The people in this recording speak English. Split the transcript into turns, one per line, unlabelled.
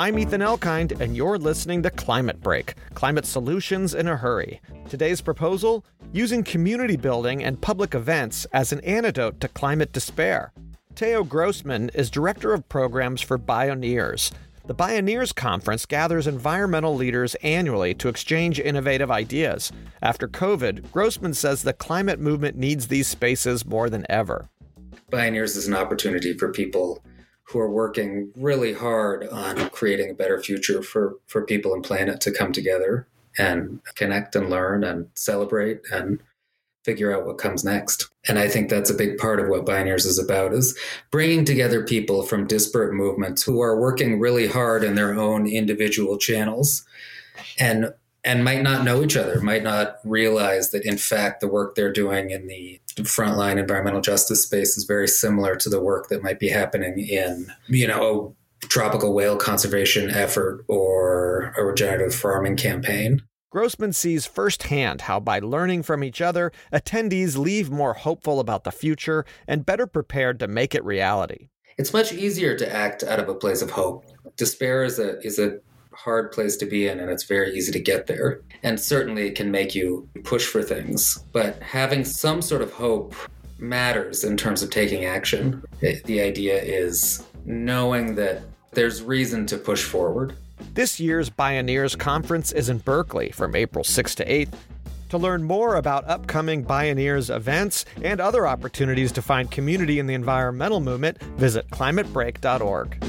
I'm Ethan Elkind, and you're listening to Climate Break Climate Solutions in a Hurry. Today's proposal using community building and public events as an antidote to climate despair. Teo Grossman is Director of Programs for Bioneers. The Bioneers Conference gathers environmental leaders annually to exchange innovative ideas. After COVID, Grossman says the climate movement needs these spaces more than ever.
Bioneers is an opportunity for people who are working really hard on creating a better future for, for people and planet to come together and connect and learn and celebrate and figure out what comes next. And I think that's a big part of what Bioneers is about is bringing together people from disparate movements who are working really hard in their own individual channels and and might not know each other, might not realize that in fact the work they're doing in the frontline environmental justice space is very similar to the work that might be happening in, you know, a tropical whale conservation effort or a regenerative farming campaign.
Grossman sees firsthand how by learning from each other, attendees leave more hopeful about the future and better prepared to make it reality.
It's much easier to act out of a place of hope. Despair is a is a hard place to be in and it's very easy to get there. And certainly it can make you push for things. But having some sort of hope matters in terms of taking action. The idea is knowing that there's reason to push forward.
This year's Bioneers Conference is in Berkeley from April 6th to 8th. To learn more about upcoming Bioneers events and other opportunities to find community in the environmental movement, visit climatebreak.org.